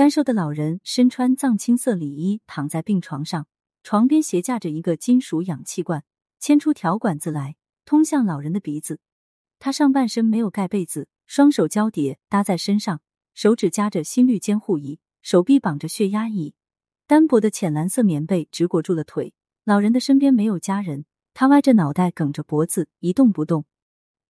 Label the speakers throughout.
Speaker 1: 干瘦的老人身穿藏青色里衣，躺在病床上，床边斜架着一个金属氧气罐，牵出条管子来，通向老人的鼻子。他上半身没有盖被子，双手交叠搭在身上，手指夹着心率监护仪，手臂绑着血压仪，单薄的浅蓝色棉被直裹住了腿。老人的身边没有家人，他歪着脑袋，梗着脖子，一动不动。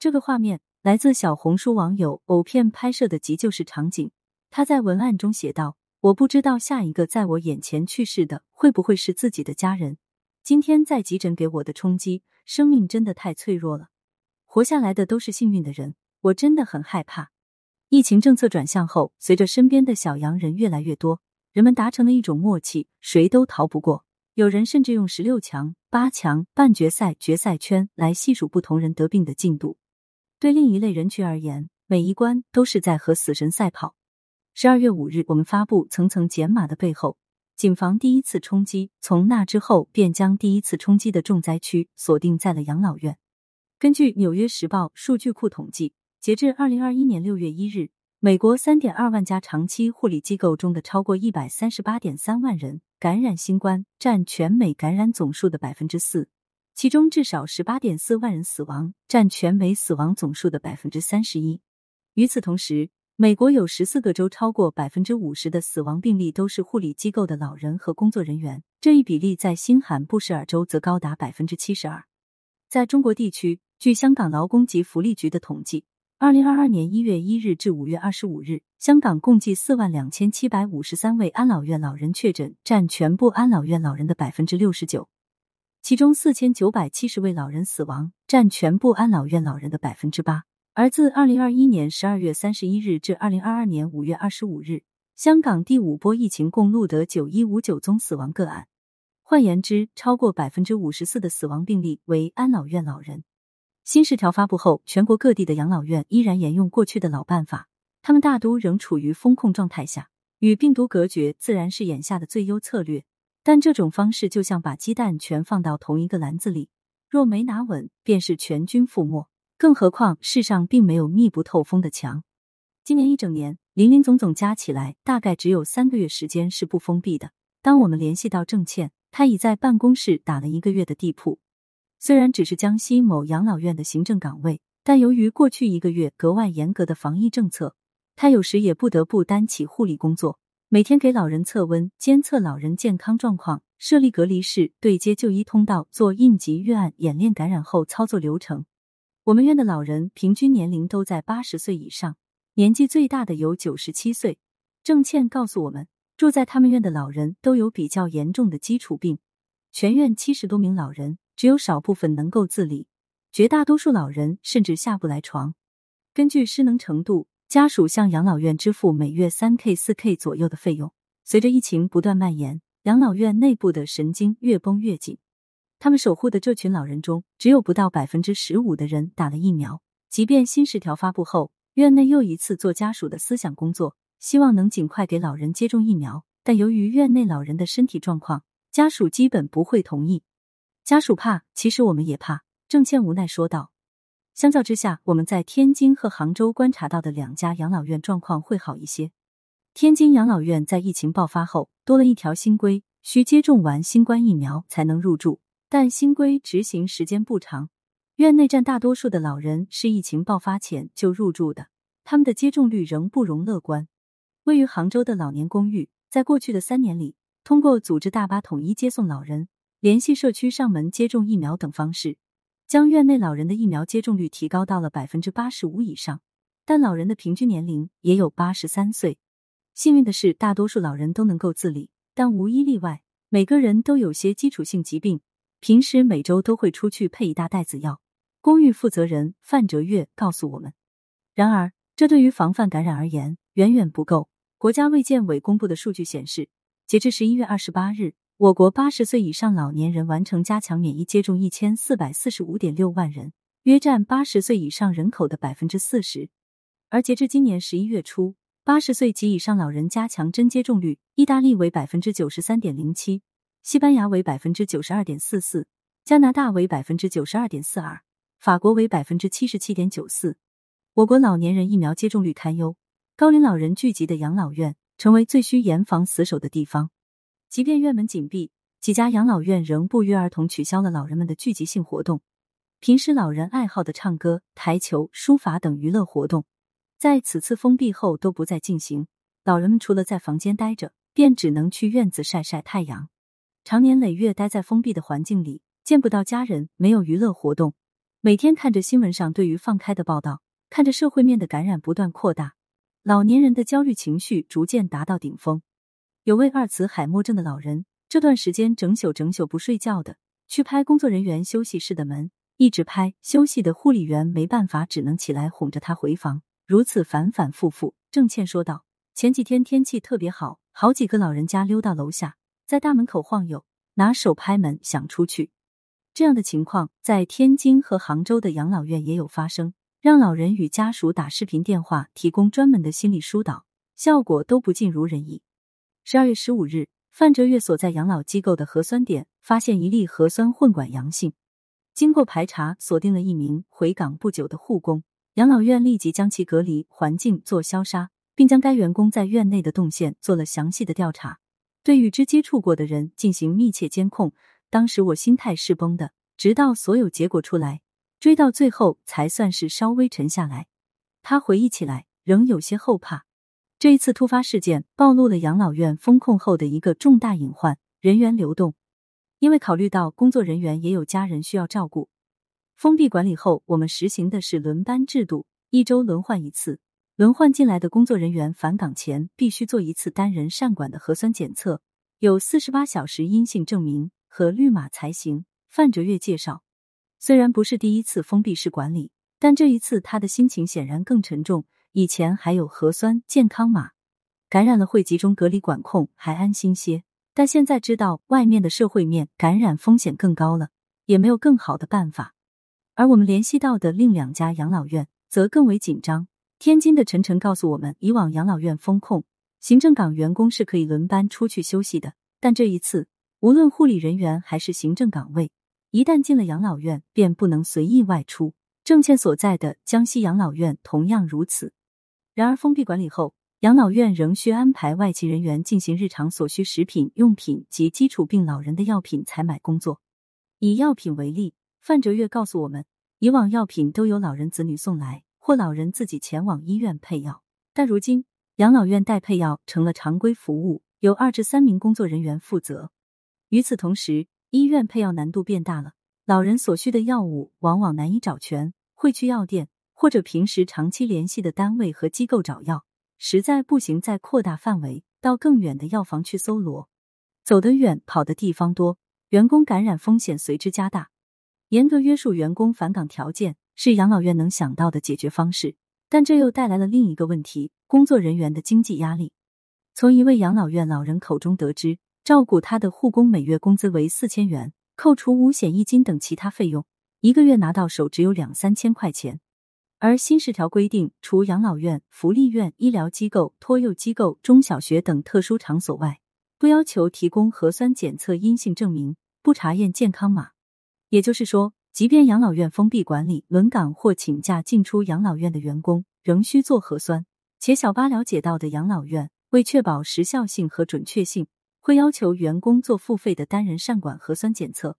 Speaker 1: 这个画面来自小红书网友藕片拍摄的急救室场景。他在文案中写道：“我不知道下一个在我眼前去世的会不会是自己的家人。今天在急诊给我的冲击，生命真的太脆弱了。活下来的都是幸运的人，我真的很害怕。”疫情政策转向后，随着身边的小阳人越来越多，人们达成了一种默契，谁都逃不过。有人甚至用十六强、八强、半决赛、决赛圈来细数不同人得病的进度。对另一类人群而言，每一关都是在和死神赛跑。十二月五日，我们发布层层减码的背后，谨防第一次冲击。从那之后，便将第一次冲击的重灾区锁定在了养老院。根据《纽约时报》数据库统计，截至二零二一年六月一日，美国三点二万家长期护理机构中的超过一百三十八点三万人。感染新冠占全美感染总数的百分之四，其中至少十八点四万人死亡，占全美死亡总数的百分之三十一。与此同时，美国有十四个州超过百分之五十的死亡病例都是护理机构的老人和工作人员，这一比例在新罕布什尔州则高达百分之七十二。在中国地区，据香港劳工及福利局的统计。二零二二年一月一日至五月二十五日，香港共计四万两千七百五十三位安老院老人确诊，占全部安老院老人的百分之六十九。其中四千九百七十位老人死亡，占全部安老院老人的百分之八。而自二零二一年十二月三十一日至二零二二年五月二十五日，香港第五波疫情共录得九一五九宗死亡个案。换言之，超过百分之五十四的死亡病例为安老院老人。新十条发布后，全国各地的养老院依然沿用过去的老办法，他们大都仍处于风控状态下，与病毒隔绝自然是眼下的最优策略。但这种方式就像把鸡蛋全放到同一个篮子里，若没拿稳，便是全军覆没。更何况世上并没有密不透风的墙。今年一整年，林林总总加起来，大概只有三个月时间是不封闭的。当我们联系到郑倩，她已在办公室打了一个月的地铺。虽然只是江西某养老院的行政岗位，但由于过去一个月格外严格的防疫政策，他有时也不得不担起护理工作，每天给老人测温、监测老人健康状况、设立隔离室、对接就医通道、做应急预案、演练感染后操作流程。我们院的老人平均年龄都在八十岁以上，年纪最大的有九十七岁。郑倩告诉我们，住在他们院的老人都有比较严重的基础病，全院七十多名老人。只有少部分能够自理，绝大多数老人甚至下不来床。根据失能程度，家属向养老院支付每月三 k、四 k 左右的费用。随着疫情不断蔓延，养老院内部的神经越绷越紧。他们守护的这群老人中，只有不到百分之十五的人打了疫苗。即便新十条发布后，院内又一次做家属的思想工作，希望能尽快给老人接种疫苗，但由于院内老人的身体状况，家属基本不会同意。家属怕，其实我们也怕。郑倩无奈说道。相较之下，我们在天津和杭州观察到的两家养老院状况会好一些。天津养老院在疫情爆发后多了一条新规，需接种完新冠疫苗才能入住，但新规执行时间不长。院内占大多数的老人是疫情爆发前就入住的，他们的接种率仍不容乐观。位于杭州的老年公寓，在过去的三年里，通过组织大巴统一接送老人。联系社区上门接种疫苗等方式，将院内老人的疫苗接种率提高到了百分之八十五以上。但老人的平均年龄也有八十三岁。幸运的是，大多数老人都能够自理，但无一例外，每个人都有些基础性疾病，平时每周都会出去配一大袋子药。公寓负责人范哲月告诉我们。然而，这对于防范感染而言远远不够。国家卫健委公布的数据显示，截至十一月二十八日。我国八十岁以上老年人完成加强免疫接种一千四百四十五点六万人，约占八十岁以上人口的百分之四十。而截至今年十一月初，八十岁及以上老人加强针接种率，意大利为百分之九十三点零七，西班牙为百分之九十二点四四，加拿大为百分之九十二点四二，法国为百分之七十七点九四。我国老年人疫苗接种率堪忧，高龄老人聚集的养老院。成为最需严防死守的地方。即便院门紧闭，几家养老院仍不约而同取消了老人们的聚集性活动。平时老人爱好的唱歌、台球、书法等娱乐活动，在此次封闭后都不再进行。老人们除了在房间待着，便只能去院子晒晒太阳。常年累月待在封闭的环境里，见不到家人，没有娱乐活动，每天看着新闻上对于放开的报道，看着社会面的感染不断扩大，老年人的焦虑情绪逐渐达到顶峰。有位阿尔茨海默症的老人，这段时间整宿整宿不睡觉的去拍工作人员休息室的门。一直拍休息的护理员没办法，只能起来哄着他回房，如此反反复复。郑倩说道：“前几天天气特别好，好几个老人家溜到楼下，在大门口晃悠，拿手拍门想出去。这样的情况在天津和杭州的养老院也有发生，让老人与家属打视频电话，提供专门的心理疏导，效果都不尽如人意。”十二月十五日，范哲月所在养老机构的核酸点发现一例核酸混管阳性。经过排查，锁定了一名回港不久的护工，养老院立即将其隔离环境做消杀，并将该员工在院内的动线做了详细的调查，对与之接触过的人进行密切监控。当时我心态是崩的，直到所有结果出来，追到最后才算是稍微沉下来。他回忆起来，仍有些后怕。这一次突发事件暴露了养老院封控后的一个重大隐患：人员流动。因为考虑到工作人员也有家人需要照顾，封闭管理后，我们实行的是轮班制度，一周轮换一次。轮换进来的工作人员返岗前必须做一次单人善管的核酸检测，有四十八小时阴性证明和绿码才行。范哲月介绍，虽然不是第一次封闭式管理，但这一次他的心情显然更沉重。以前还有核酸健康码，感染了会集中隔离管控，还安心些。但现在知道外面的社会面感染风险更高了，也没有更好的办法。而我们联系到的另两家养老院则更为紧张。天津的陈晨告诉我们，以往养老院封控，行政岗员工是可以轮班出去休息的，但这一次，无论护理人员还是行政岗位，一旦进了养老院，便不能随意外出。郑倩所在的江西养老院同样如此。然而，封闭管理后。养老院仍需安排外籍人员进行日常所需食品、用品及基础病老人的药品采买工作。以药品为例，范哲月告诉我们，以往药品都由老人子女送来，或老人自己前往医院配药。但如今，养老院代配药成了常规服务，由二至三名工作人员负责。与此同时，医院配药难度变大了，老人所需的药物往往难以找全，会去药店或者平时长期联系的单位和机构找药。实在不行，再扩大范围到更远的药房去搜罗。走得远，跑的地方多，员工感染风险随之加大。严格约束员工返岗条件是养老院能想到的解决方式，但这又带来了另一个问题：工作人员的经济压力。从一位养老院老人口中得知，照顾他的护工每月工资为四千元，扣除五险一金等其他费用，一个月拿到手只有两三千块钱。而新十条规定，除养老院、福利院、医疗机构、托幼机构、中小学等特殊场所外，不要求提供核酸检测阴性证明，不查验健康码。也就是说，即便养老院封闭管理，轮岗或请假进出养老院的员工仍需做核酸。且小巴了解到的养老院，为确保时效性和准确性，会要求员工做付费的单人善管核酸检测。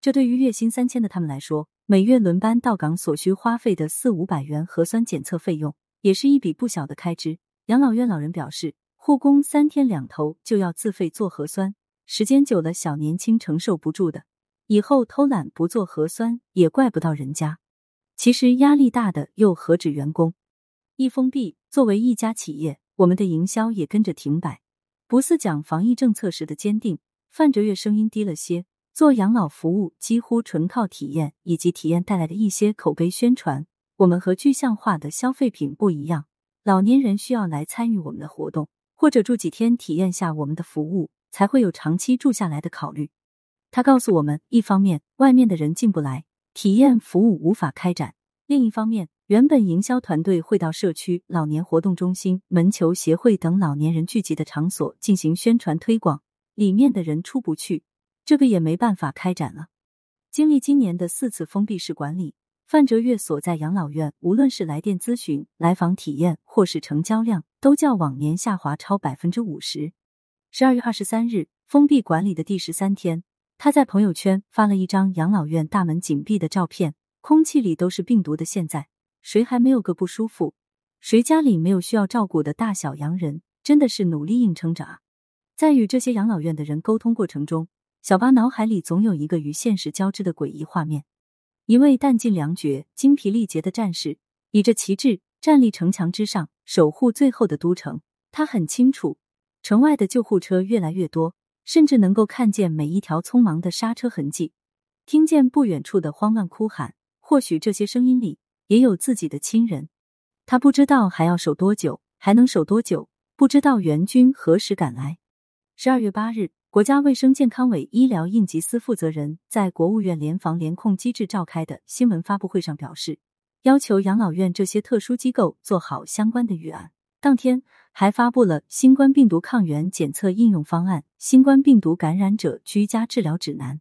Speaker 1: 这对于月薪三千的他们来说，每月轮班到岗所需花费的四五百元核酸检测费用，也是一笔不小的开支。养老院老人表示，护工三天两头就要自费做核酸，时间久了，小年轻承受不住的。以后偷懒不做核酸，也怪不到人家。其实压力大的又何止员工？一封闭，作为一家企业，我们的营销也跟着停摆。不似讲防疫政策时的坚定，范哲月声音低了些。做养老服务几乎纯靠体验以及体验带来的一些口碑宣传。我们和具象化的消费品不一样，老年人需要来参与我们的活动，或者住几天体验下我们的服务，才会有长期住下来的考虑。他告诉我们，一方面外面的人进不来，体验服务无法开展；另一方面，原本营销团队会到社区、老年活动中心、门球协会等老年人聚集的场所进行宣传推广，里面的人出不去。这个也没办法开展了。经历今年的四次封闭式管理，范哲月所在养老院，无论是来电咨询、来访体验，或是成交量，都较往年下滑超百分之五十。十二月二十三日，封闭管理的第十三天，他在朋友圈发了一张养老院大门紧闭的照片，空气里都是病毒的现在，谁还没有个不舒服？谁家里没有需要照顾的大小洋人？真的是努力硬撑着啊！在与这些养老院的人沟通过程中，小巴脑海里总有一个与现实交织的诡异画面：一位弹尽粮绝、精疲力竭的战士，倚着旗帜站立城墙之上，守护最后的都城。他很清楚，城外的救护车越来越多，甚至能够看见每一条匆忙的刹车痕迹，听见不远处的慌乱哭喊。或许这些声音里也有自己的亲人。他不知道还要守多久，还能守多久。不知道援军何时赶来。十二月八日，国家卫生健康委医疗应急司负责人在国务院联防联控机制召开的新闻发布会上表示，要求养老院这些特殊机构做好相关的预案。当天还发布了新冠病毒抗原检测应用方案、新冠病毒感染者居家治疗指南。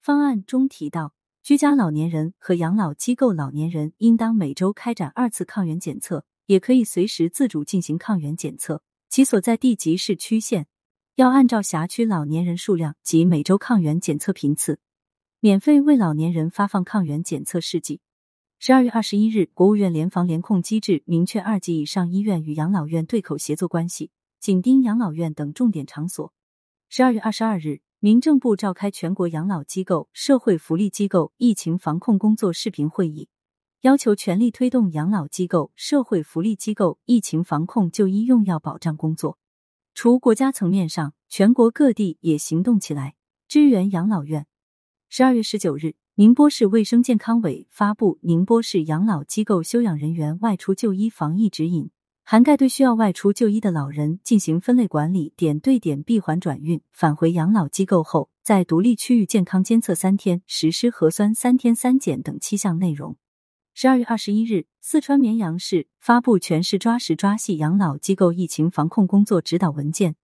Speaker 1: 方案中提到，居家老年人和养老机构老年人应当每周开展二次抗原检测，也可以随时自主进行抗原检测。其所在地级市区县要按照辖区老年人数量及每周抗原检测频次，免费为老年人发放抗原检测试剂。十二月二十一日，国务院联防联控机制明确二级以上医院与养老院对口协作关系，紧盯养老院等重点场所。十二月二十二日，民政部召开全国养老机构、社会福利机构疫情防控工作视频会议。要求全力推动养老机构、社会福利机构疫情防控、就医用药保障工作。除国家层面上，全国各地也行动起来，支援养老院。十二月十九日，宁波市卫生健康委发布《宁波市养老机构休养人员外出就医防疫指引》，涵盖对需要外出就医的老人进行分类管理、点对点闭环转运，返回养老机构后在独立区域健康监测三天、实施核酸三天三检等七项内容。十二月二十一日，四川绵阳市发布全市抓实抓细养老机构疫情防控工作指导文件，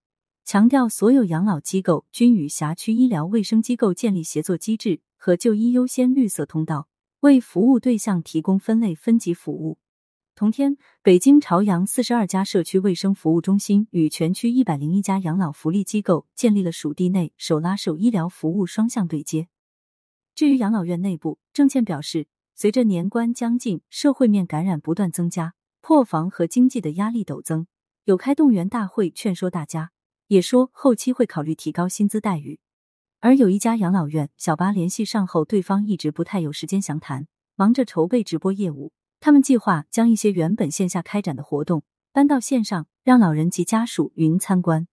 Speaker 1: 强调所有养老机构均与辖区医疗卫生机构建立协作机制和就医优先绿色通道，为服务对象提供分类分级服务。同天，北京朝阳四十二家社区卫生服务中心与全区一百零一家养老福利机构建立了属地内手拉手医疗服务双向对接。至于养老院内部，郑倩表示。随着年关将近，社会面感染不断增加，破防和经济的压力陡增，有开动员大会劝说大家，也说后期会考虑提高薪资待遇。而有一家养老院，小巴联系上后，对方一直不太有时间详谈，忙着筹备直播业务。他们计划将一些原本线下开展的活动搬到线上，让老人及家属云参观。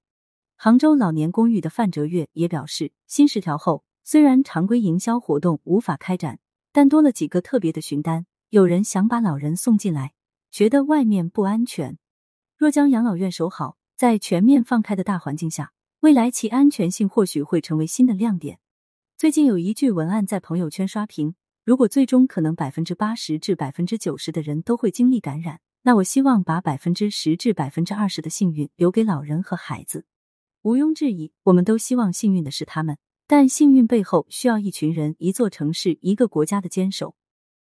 Speaker 1: 杭州老年公寓的范哲月也表示，新十条后，虽然常规营销活动无法开展。但多了几个特别的询单，有人想把老人送进来，觉得外面不安全。若将养老院守好，在全面放开的大环境下，未来其安全性或许会成为新的亮点。最近有一句文案在朋友圈刷屏：如果最终可能百分之八十至百分之九十的人都会经历感染，那我希望把百分之十至百分之二十的幸运留给老人和孩子。毋庸置疑，我们都希望幸运的是他们。但幸运背后需要一群人、一座城市、一个国家的坚守。